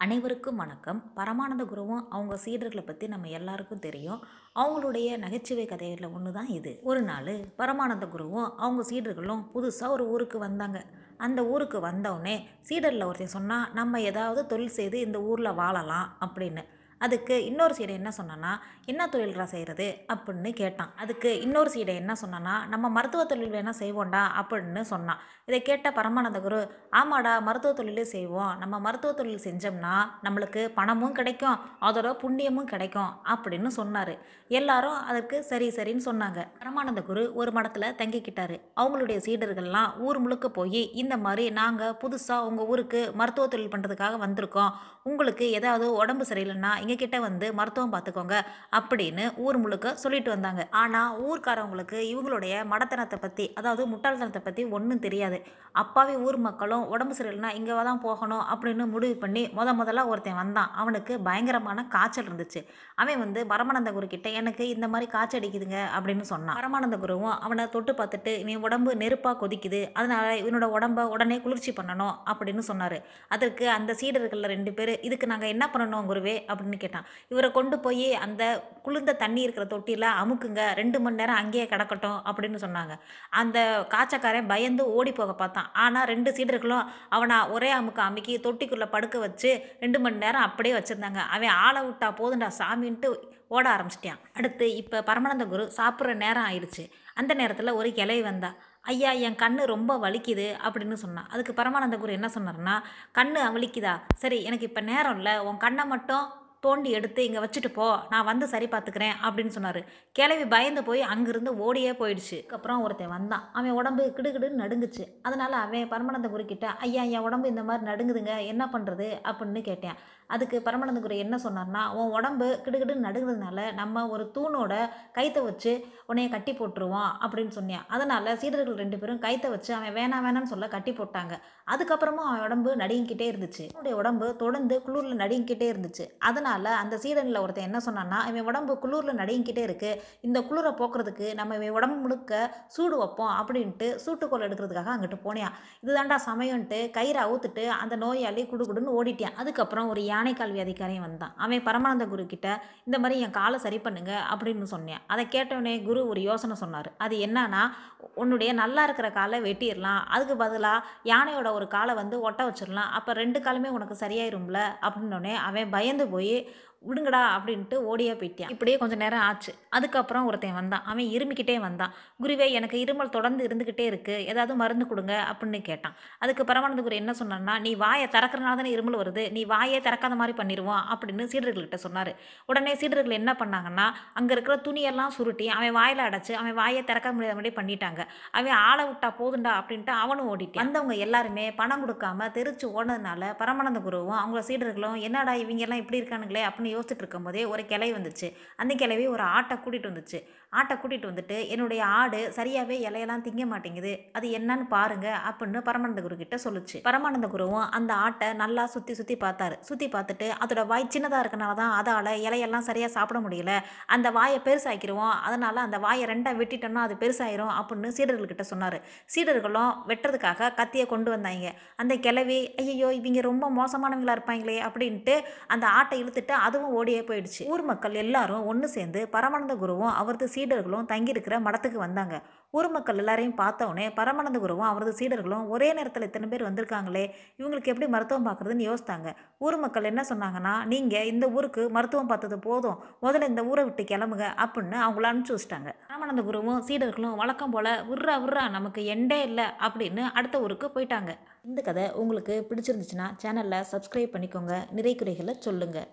அனைவருக்கும் வணக்கம். பரமானந்த குருவும் அவங்க சீடர்களை பற்றி நம்ம எல்லாருக்கும் தெரியும். அவங்களுடைய நகைச்சுவை கதைகளில் ஒன்று தான் இது. ஒரு நாள் பரமானந்த குருவும் அவங்க சீடர்களும் புதுசாக ஒரு ஊருக்கு வந்தாங்க. அந்த ஊருக்கு வந்தவுடனே சீடரில் ஒருத்தன் சொன்னால் நம்ம ஏதாவது தொழில் செய்து இந்த ஊரில் வாழலாம் அப்படின்னு. அதுக்கு இன்னொரு சீடை என்ன சொன்னான்னா என்ன தொழில்ரா செய்கிறது அப்படின்னு கேட்டான். அதுக்கு இன்னொரு சீடை என்ன சொன்னான்னா நம்ம மருத்துவ தொழில் வேணால் செய்வோம்டா அப்படின்னு சொன்னான். இதை கேட்ட பரமானந்த குரு ஆமாடா மருத்துவ தொழிலே செய்வோம். நம்ம மருத்துவ தொழில் செஞ்சோம்னா நம்மளுக்கு பணமும் கிடைக்கும் அதோட புண்ணியமும் கிடைக்கும் அப்படின்னு சொன்னார். எல்லாரும் அதற்கு சரி சரின்னு சொன்னாங்க. பரமானந்த குரு ஒரு மடத்தில் தங்கிக்கிட்டாரு. அவங்களுடைய சீடர்கள்லாம் ஊர் முழுக்க போய் இந்த மாதிரி நாங்கள் புதுசாக உங்கள் ஊருக்கு மருத்துவ தொழில் பண்ணுறதுக்காக வந்திருக்கோம். உங்களுக்கு ஏதாவது உடம்பு சரியில்லைன்னா எங்ககிட்ட வந்து மருத்துவம் பார்த்துக்கோங்க அப்படின்னு ஊர் முழுக்க சொல்லிட்டு வந்தாங்க. ஆனால் ஊர்க்காரவங்களுக்கு இவங்களுடைய மடத்தனத்தை பற்றி அதாவது முட்டாள்தனத்தை பற்றி ஒன்றும் தெரியாது. அப்பாவி ஊர் மக்களும் உடம்பு சரியில்லைன்னா இங்கே தான் போகணும் அப்படின்னு முடிவு பண்ணி முத முதல்ல ஒருத்தன் வந்தான். அவனுக்கு பயங்கரமான காய்ச்சல் இருந்துச்சு. அவன் வந்து பரமானந்த குரு கிட்ட எனக்கு இந்த மாதிரி காய்ச்சல் அடிக்குதுங்க அப்படின்னு சொன்னான். பரமானந்த குருவும் அவனை தொட்டு பார்த்துட்டு இவன் உடம்பு நெருப்பாக கொதிக்குது அதனால் இவனோட உடம்ப உடனே குளிர்ச்சி பண்ணணும் அப்படின்னு சொன்னார். அதற்கு அந்த சீடர்களில் ரெண்டு பேர் இதுக்கு நாங்கள் என்ன பண்ணணும் குருவே? அப்படின்னு கேட்டான். இவரை கொண்டு போய் அந்த குளிர்ந்த தண்ணி இருக்கிற தொட்டியில் அமுக்குங்க. ரெண்டு மணி நேரம் அங்கேயே கிடக்கட்டும் அப்படின்னு சொன்னாங்க. அந்த காய்ச்சக்காரன் பயந்து ஓடி போக பார்த்தான். ஆனால் ரெண்டு சீடர்களும் அவனை ஒரே அமுக்க அமுக்கி தொட்டிக்குள்ளே படுக்க வச்சு ரெண்டு மணி நேரம் அப்படியே வச்சுருந்தாங்க. அவன் ஆளை விட்டா போதுண்டா சாமின்ட்டு ஓட ஆரம்பிச்சிட்டான். அடுத்து இப்போ பரமானந்த குரு சாப்பிட்ற நேரம் ஆயிடுச்சு. அந்த நேரத்தில் ஒரு கிளை வந்தா. ஐயா என் கண்ணு ரொம்ப வலிக்குது அப்படின்னு சொன்னான். அதுக்கு பரமானந்த குரு என்ன சொன்னார்னா கண்ணு வலிக்குதா சரி எனக்கு இப்போ நேரம் இல்லை. உன் கண்ணை மட்டும் தோண்டி எடுத்து இங்கே வச்சுட்டு போ நான் வந்து சரி பார்த்துக்கிறேன் அப்படின்னு சொன்னார். கிளவி பயந்து போய் அங்கேருந்து ஓடியே போயிடுச்சு. அதுக்கப்புறம் ஒருத்தன் வந்தான். அவன் உடம்பு கிடுகிடுன்னு நடுங்குச்சு. அதனால் அவன் பரமானந்த குரு ஐயா என் உடம்பு இந்த மாதிரி நடுங்குதுங்க. என்ன பண்ணுறது அப்படின்னு கேட்டேன். அதுக்கு பரமானந்த குரு என்ன சொன்னார்னா உன் உடம்பு கிடுகிடுன்னு நடுங்கிறதுனால நம்ம ஒரு தூணோட கைத்தை வச்சு உன்னைய கட்டி போட்டுருவோம் அப்படின்னு சொன்னேன் அதனால் சீடர்கள் ரெண்டு பேரும் கைத்தை வச்சு அவன் வேணாம் வேணாம்னு சொல்ல கட்டி போட்டாங்க. அதுக்கப்புறமும் அவன் உடம்பு நடுங்கிக்கிட்டே இருந்துச்சு. அவனுடைய உடம்பு தொடர்ந்து குளிரில் நடுங்கிக்கிட்டே இருந்துச்சு. அதனால் அந்த சீடனில் ஒருத்தன் என்ன சொன்னான்னா இவன் உடம்பு குளிரில் நடுங்கிக்கிட்டே இருக்கு. இந்த குளிரை போக்குறதுக்கு நம்ம இவன் உடம்பு முழுக்க சூடு வைப்போம் அப்படின்ட்டு சூட்டுக்கோல் எடுக்கிறதுக்காக அங்கிட்டு போனியான் இதுதான்டா சமயம்ட்டு கயிறை அவுத்துட்டு அந்த நோயாளி குடுகுடுன்னு ஓடிட்டான் அதுக்கப்புறம் ஒரு யானை யானைக்கால் அதிகாரியும் வந்தான். அவன் பரமானந்த குரு கிட்ட இந்த மாதிரி என் காலை சரி பண்ணுங்க அப்படின்னு சொன்னேன். அதை கேட்டவுடனே குரு ஒரு யோசனை சொன்னார். அது என்னன்னா உன்னுடைய நல்லா இருக்கிற காலை வெட்டிடலாம். அதுக்கு பதிலாக யானையோட ஒரு காலை வந்து ஒட்ட வச்சிடலாம். அப்போ ரெண்டு காலுமே உனக்கு சரியாயிரும்ல? அப்படின்னோடனே அவன் பயந்து போய் விடுங்கடா அப்படின்ட்டு ஓடியே போயிட்டான். இப்படியே கொஞ்சம் நேரம் ஆச்சு. அதுக்கப்புறம் ஒருத்தன் வந்தான். அவன் இருமிக்கிட்டே வந்தான். குருவே எனக்கு இருமல் தொடர்ந்து இருந்துக்கிட்டே இருக்குது ஏதாவது மருந்து கொடுங்க அப்படின்னு கேட்டான். அதுக்கு பரமானந்த குரு என்ன சொன்னான்னா நீ வாயை திறக்கறனால தானே இருமல் வருது. நீ வாயே திறக்காத மாதிரி பண்ணிடுவோம் அப்படின்னு சீடர்கள்கிட்ட சொன்னார். உடனே சீடர்கள் என்ன பண்ணாங்கன்னா அங்கே இருக்கிற துணியெல்லாம் சுருட்டி அவன் வாயில் அடைச்சி அவன் வாயை திறக்க முடியாத மாதிரி பண்ணிட்டாங்க. அவன் ஆளை விட்டா போதுண்டா அப்படின்ட்டு அவனும் ஓடிட்டான். வந்தவங்க எல்லாருமே பணம் கொடுக்காம தெரிச்சு ஓடுனதுனால பரமானந்த குருவும் அவங்க சீடர்களும் என்னடா இவங்க எல்லாம் இப்படி இருக்கானுங்களே அப்படின்னு யோசிச்சுட்டு இருக்கும்போதே ஒரு கிளை வந்துச்சு. அந்த கிளவி ஒரு ஆட்டை கூட்டிகிட்டு வந்துச்சு. ஆட்டை கூட்டிகிட்டு வந்துட்டு என்னுடைய ஆடு சரியாகவே இலையெல்லாம் திங்க மாட்டேங்குது. அது என்னன்னு பாருங்க அப்படின்னு பரமானந்த குரு கிட்ட சொல்லுச்சு. பரமானந்த குருவும் அந்த ஆட்டை நல்லா சுற்றி சுற்றி பார்த்தாரு. சுற்றி பார்த்துட்டு அதோட வாய் சின்னதாக இருக்கனால தான் அதால் இலையெல்லாம் சரியாக சாப்பிட முடியல. அந்த வாயை பெருசாக்கிடுவோம் அதனால் அந்த வாயை ரெண்டாக வெட்டிட்டோம்னா அது பெருசாயிரும் அப்படின்னு சீடர்கள்கிட்ட சொன்னார். சீடர்களும் வெட்டுறதுக்காக கத்தியை கொண்டு வந்தாங்க. அந்த கிளவி ஐயோ இவங்க ரொம்ப மோசமானவங்களாக இருப்பாங்களே அப்படின்ட்டு அந்த ஆட்டை இழுத்துட்டு அது அதுவும் ஓடியே போயிடுச்சு. ஊர் மக்கள் எல்லாரும் ஒன்று சேர்ந்து பரமானந்த குருவும் அவரது சீடர்களும் தங்கியிருக்கிற மடத்துக்கு வந்தாங்க. ஊர் மக்கள் எல்லாரையும் பார்த்தோன்னே பரமானந்த குருவும் அவரது சீடர்களும் ஒரே நேரத்தில் இத்தனை பேர் வந்திருக்காங்களே இவங்களுக்கு எப்படி மருத்துவம் பார்க்குறதுன்னு யோசித்தாங்க. ஊர் மக்கள் என்ன சொன்னாங்கன்னா நீங்கள் இந்த ஊருக்கு மருத்துவம் பார்த்தது போதும். முதல்ல இந்த ஊரை விட்டு கிளம்புங்க அப்படின்னு அவங்கள அனுப்பிச்சி வச்சிட்டாங்க. பரமானந்த குருவும் சீடர்களும் வழக்கம் போல் உர்ரா உர்ரா நமக்கு எண்டே இல்லை அப்படின்னு அடுத்த ஊருக்கு போயிட்டாங்க. இந்த கதை உங்களுக்கு பிடிச்சிருந்துச்சுன்னா சேனலில் சப்ஸ்கிரைப் பண்ணிக்கோங்க. நிறை குறைகளை சொல்லுங்கள்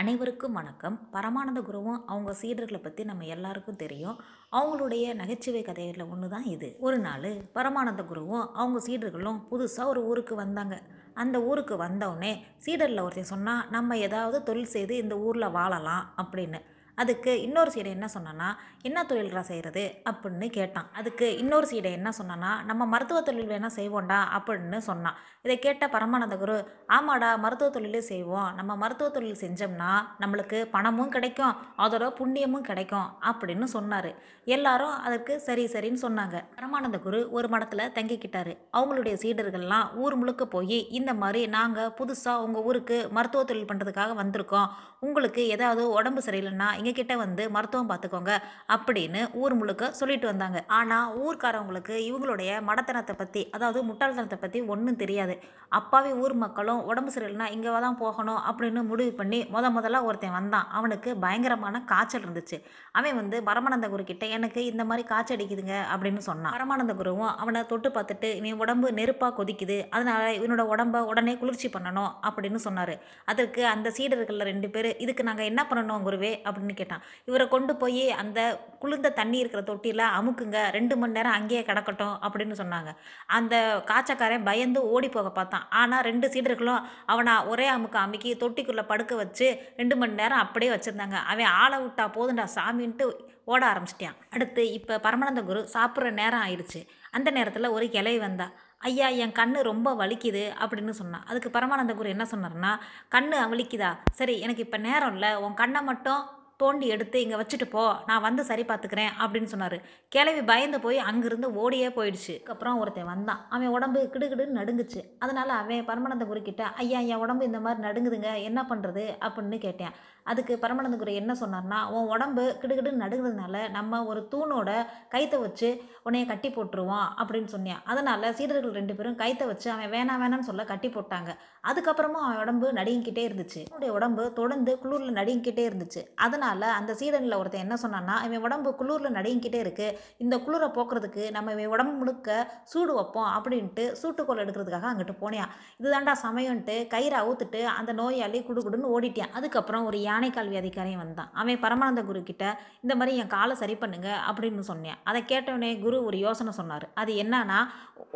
அனைவருக்கும் வணக்கம். பரமானந்த குருவும் அவங்க சீடர்களை பற்றி நம்ம எல்லாருக்கும் தெரியும். அவங்களுடைய நகைச்சுவை கதைகளில் ஒன்று தான் இது. ஒரு நாள் பரமானந்த குருவும் அவங்க சீடர்களும் புதுசாக ஒரு ஊருக்கு வந்தாங்க. அந்த ஊருக்கு வந்தவுடனே சீடரில் ஒருத்தன் சொன்னால் நம்ம ஏதாவது தொழில் செய்து இந்த ஊரில் வாழலாம் அப்படின்னு. அதுக்கு இன்னொரு சீடை என்ன சொன்னான்னா என்ன தொழில்ரா செய்கிறது அப்படின்னு கேட்டான். அதுக்கு இன்னொரு சீடை என்ன சொன்னான்னா நம்ம மருத்துவ தொழில் வேணால் செய்வோம்டா அப்படின்னு சொன்னான். இதை கேட்ட பரமானந்த குரு ஆமாடா மருத்துவ தொழிலே செய்வோம். நம்ம மருத்துவ தொழில் செஞ்சோம்னா நம்மளுக்கு பணமும் கிடைக்கும் அதோட புண்ணியமும் கிடைக்கும் அப்படின்னு சொன்னார். எல்லாரும் அதற்கு சரி சரின்னு சொன்னாங்க. பரமானந்த குரு ஒரு மடத்தில் தங்கிக்கிட்டாரு. அவங்களுடைய சீடர்கள்லாம் ஊர் முழுக்க போய் இந்த மாதிரி நாங்கள் புதுசாக உங்கள் ஊருக்கு மருத்துவ தொழில் பண்ணுறதுக்காக வந்திருக்கோம். உங்களுக்கு ஏதாவது உடம்பு சரியில்லைன்னா எங்ககிட்ட வந்து மருத்துவம் பார்த்துக்கோங்க அப்படின்னு ஊர் முழுக்க சொல்லிட்டு வந்தாங்க. ஆனால் ஊர்க்காரவங்களுக்கு இவங்களுடைய மடத்தனத்தை பற்றி அதாவது முட்டாள்தனத்தை பற்றி ஒன்றும் தெரியாது. அப்பாவே ஊர் மக்களும் உடம்பு சரியில்லைன்னா இங்கே தான் போகணும் அப்படின்னு முடிவு பண்ணி முத முதல்ல ஒருத்தன் வந்தான். அவனுக்கு பயங்கரமான காய்ச்சல் இருந்துச்சு. அவன் வந்து பரமானந்த குரு கிட்ட எனக்கு இந்த மாதிரி காய்ச்சல் அடிக்குதுங்க அப்படின்னு சொன்னான். பரமானந்த குருவும் அவனை தொட்டு பார்த்துட்டு நீ உடம்பு நெருப்பாக கொதிக்குது அதனால் இவனோட உடம்ப உடனே குளிர்ச்சி பண்ணணும் அப்படின்னு சொன்னார். அதற்கு அந்த சீடர்களில் ரெண்டு பேர் இதுக்கு நாங்கள் என்ன பண்ணணும் குருவே? அப்படின்னு கேட்டான். இவரை கொண்டு போய் அந்த குளிர்ந்த தண்ணி இருக்கிற தொட்டியில் அமுக்குங்க. ரெண்டு மணி நேரம் அங்கேயே கிடக்கட்டும் அப்படின்னு சொன்னாங்க. அந்த காய்ச்சக்காரன் பயந்து ஓடி போக பார்த்தான். ஆனால் ரெண்டு சீடர்களும் அவனை ஒரே அமுக்கு அமுக்கி தொட்டிக்குள்ளே படுக்க வச்சு ரெண்டு மணி நேரம் அப்படியே வச்சுருந்தாங்க. அவன் ஆளை விட்டா போதுண்டா சாமின்ட்டு ஓட ஆரம்பிச்சிட்டான். அடுத்து இப்போ பரமானந்த குரு சாப்பிட்ற நேரம் ஆயிடுச்சு. அந்த நேரத்தில் ஒரு கிளை வந்தா. ஐயா என் கண் ரொம்ப வலிக்குது அப்படின்னு சொன்னான். அதுக்கு பரமானந்த குரு என்ன சொன்னார்னா கண் வலிக்குதா சரி எனக்கு இப்போ நேரம் இல்லை. உன் கண்ணை மட்டும் தோண்டி எடுத்து இங்கே வச்சுட்டு போ நான் வந்து சரி பார்த்துக்கிறேன் அப்படின்னு சொன்னார். கிளவி பயந்து போய் அங்கேருந்து ஓடியே போயிடுச்சு. அப்புறம் ஒருத்தன் வந்தான். அவன் உடம்பு கிடுகிடுன்னு நடுங்குச்சு. அதனால் அவன் பரமானந்த குருக்கிட்ட ஐயா என் உடம்பு இந்த மாதிரி நடுங்குதுங்க. என்ன பண்ணுறது அப்படின்னு கேட்டேன். அதுக்கு பரமானந்த குரு என்ன சொன்னார்னா உன் உடம்பு கிடுகிடுன்னு நடுங்கிறதுனால நம்ம ஒரு தூணோட கைத்தை வச்சு உன்னைய கட்டி போட்டுருவோம் அப்படின்னு சொன்னேன் அதனால் சீடர்கள் ரெண்டு பேரும் கைத்தை வச்சு அவன் வேணாம் வேணாம்னு சொல்ல கட்டி போட்டாங்க. அதுக்கப்புறமும் அவன் உடம்பு நடுங்கிக்கிட்டே இருந்துச்சு. அவனுடைய உடம்பு தொடர்ந்து குளிரில் நடுங்கிக்கிட்டே இருந்துச்சு. அதனால் அந்த சீடனில் ஒருத்தன் என்ன சொன்னான்னா இவன் உடம்பு குளிரில் நடுங்கிக்கிட்டே இருக்குது இந்த குளிரை போக்குறதுக்கு நம்ம இவன் உடம்பு முழுக்க சூடு வைப்போம் அப்படின்ட்டு சூட்டுக்கோல் எடுக்கிறதுக்காக அங்கிட்டு போனியான் இதுதான்டா சமயம்ட்டு கயிறை அவுத்துட்டு அந்த நோயாளி குடுகுடுன்னு ஓடிட்டான் அதுக்கப்புறம் ஒரு யானைக்கால் வியாதிக்காரையும் வந்தான் அவன் பரமானந்த குரு கிட்ட இந்த மாதிரி என் காலை சரி பண்ணுங்க அப்படின்னு சொன்னேன். அதை கேட்டவனே குரு ஒரு யோசனை சொன்னார். அது என்னன்னா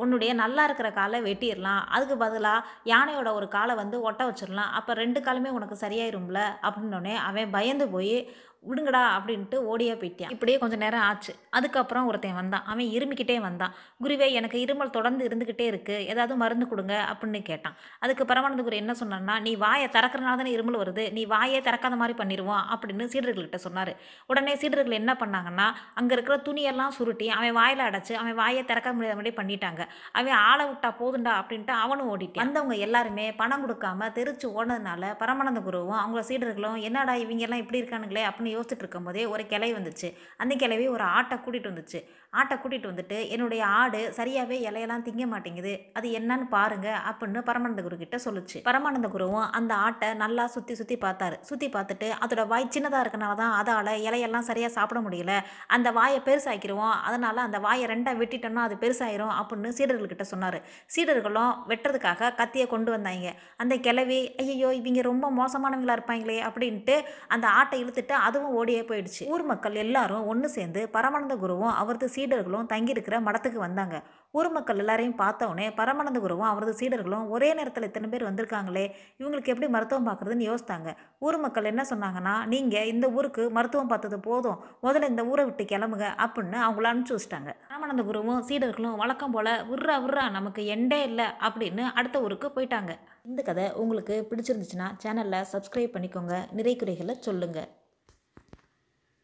உன்னுடைய நல்லா இருக்கிற காலை வெட்டிடலாம். அதுக்கு பதிலாக யானையோட ஒரு காலை வந்து ஒட்ட வச்சிடலாம். அப்போ ரெண்டு காலுமே உனக்கு சரியாயிரும்ல? அப்படின்னோடனே அவன் பயந்து போய் விடுங்கடா அப்படின்ட்டு ஓடியே போயிட்டான் இப்படியே கொஞ்சம் நேரம் ஆச்சு. அதுக்கப்புறம் ஒருத்தன் வந்தான். அவன் இருமிக்கிட்டே வந்தான். குருவே எனக்கு இருமல் தொடர்ந்து இருந்துக்கிட்டே இருக்குது ஏதாவது மருந்து கொடுங்க அப்படின்னு கேட்டான். அதுக்கு பரமானந்த குரு என்ன சொன்னார்னா நீ வாயை திறக்கிறனால தானே இருமல் வருது. நீ வாயே திறக்காத மாதிரி பண்ணிடுவோம் அப்படின்னு சீடர்கள்கிட்ட சொன்னார். உடனே சீடர்கள் என்ன பண்ணாங்கன்னா அங்கே இருக்கிற துணியெல்லாம் சுருட்டி அவன் வாயில் அடைச்சி அவன் வாயை திறக்க முடியாத மாதிரி பண்ணிட்டாங்க. அவன் ஆளை விட்டா போதுண்டா அப்படின்ட்டு அவனும் ஓடிட்டான். வந்தவங்க எல்லாருமே பணம் கொடுக்காம தெரிச்சு ஓனதுனால பரமானந்த குருவும் அவங்கள சீடர்களும் என்னடா இவங்க எல்லாம் இப்படி இருக்கானுங்களே அப்படின்னு யோசிச்சுட்டு இருக்கும்போதே ஒரு கிளை வந்துச்சு. அந்த கிளவி ஒரு ஆட்டை கூட்டிகிட்டு வந்துச்சு. ஆட்டை கூட்டிகிட்டு வந்துட்டு என்னுடைய ஆடு சரியாகவே இலையெல்லாம் திங்க மாட்டேங்குது. அது என்னன்னு பாருங்க அப்படின்னு பரமானந்த குரு கிட்ட சொல்லுச்சு. பரமானந்த குருவும் அந்த ஆட்டை நல்லா சுற்றி சுற்றி பார்த்தாரு. சுற்றி பார்த்துட்டு அதோட வாய் சின்னதாக இருக்கனால தான் அதால் இலையெல்லாம் சரியாக சாப்பிட முடியல. அந்த வாயை பெருசாக்கிடுவோம் அதனால் அந்த வாயை ரெண்டாக வெட்டிட்டோம்னா அது பெருசாயிரும் அப்படின்னு சீடர்கள்கிட்ட சொன்னார். சீடர்களும் வெட்டுறதுக்காக கத்தியை கொண்டு வந்தாங்க. அந்த கிளவி ஐயோ இவங்க ரொம்ப மோசமானவங்களா இருப்பாங்களே அப்படின்ட்டு அந்த ஆட்டை இழுத்துட்டு அது அதுவும் ஓடியே போயிடுச்சு. ஊர் மக்கள் எல்லாரும் ஒன்று சேர்ந்து பரமானந்த குருவும் அவரது சீடர்களும் தங்கியிருக்கிற மடத்துக்கு வந்தாங்க. ஊர் மக்கள் எல்லாரையும் பார்த்தவொடனே பரமானந்த குருவும் அவரது சீடர்களும் ஒரே நேரத்தில் இத்தனை பேர் வந்திருக்காங்களே இவங்களுக்கு எப்படி மருத்துவம் பார்க்குறதுன்னு யோசித்தாங்க. ஊர் மக்கள் என்ன சொன்னாங்கன்னா நீங்கள் இந்த ஊருக்கு மருத்துவம் பார்த்தது போதும். முதல்ல இந்த ஊரை விட்டு கிளம்புங்க அப்படின்னு அவங்கள அனுப்பிச்சி வச்சிட்டாங்க. பரமானந்த குருவும் சீடர்களும் வழக்கம் போல் உர்ரா உர்ரா நமக்கு எண்டே இல்லை அப்படின்னு அடுத்த ஊருக்கு போயிட்டாங்க. இந்த கதை உங்களுக்கு பிடிச்சிருந்துச்சுன்னா சேனலில் சப்ஸ்கிரைப் பண்ணிக்கோங்க. நிறை குறைகளை சொல்லுங்கள்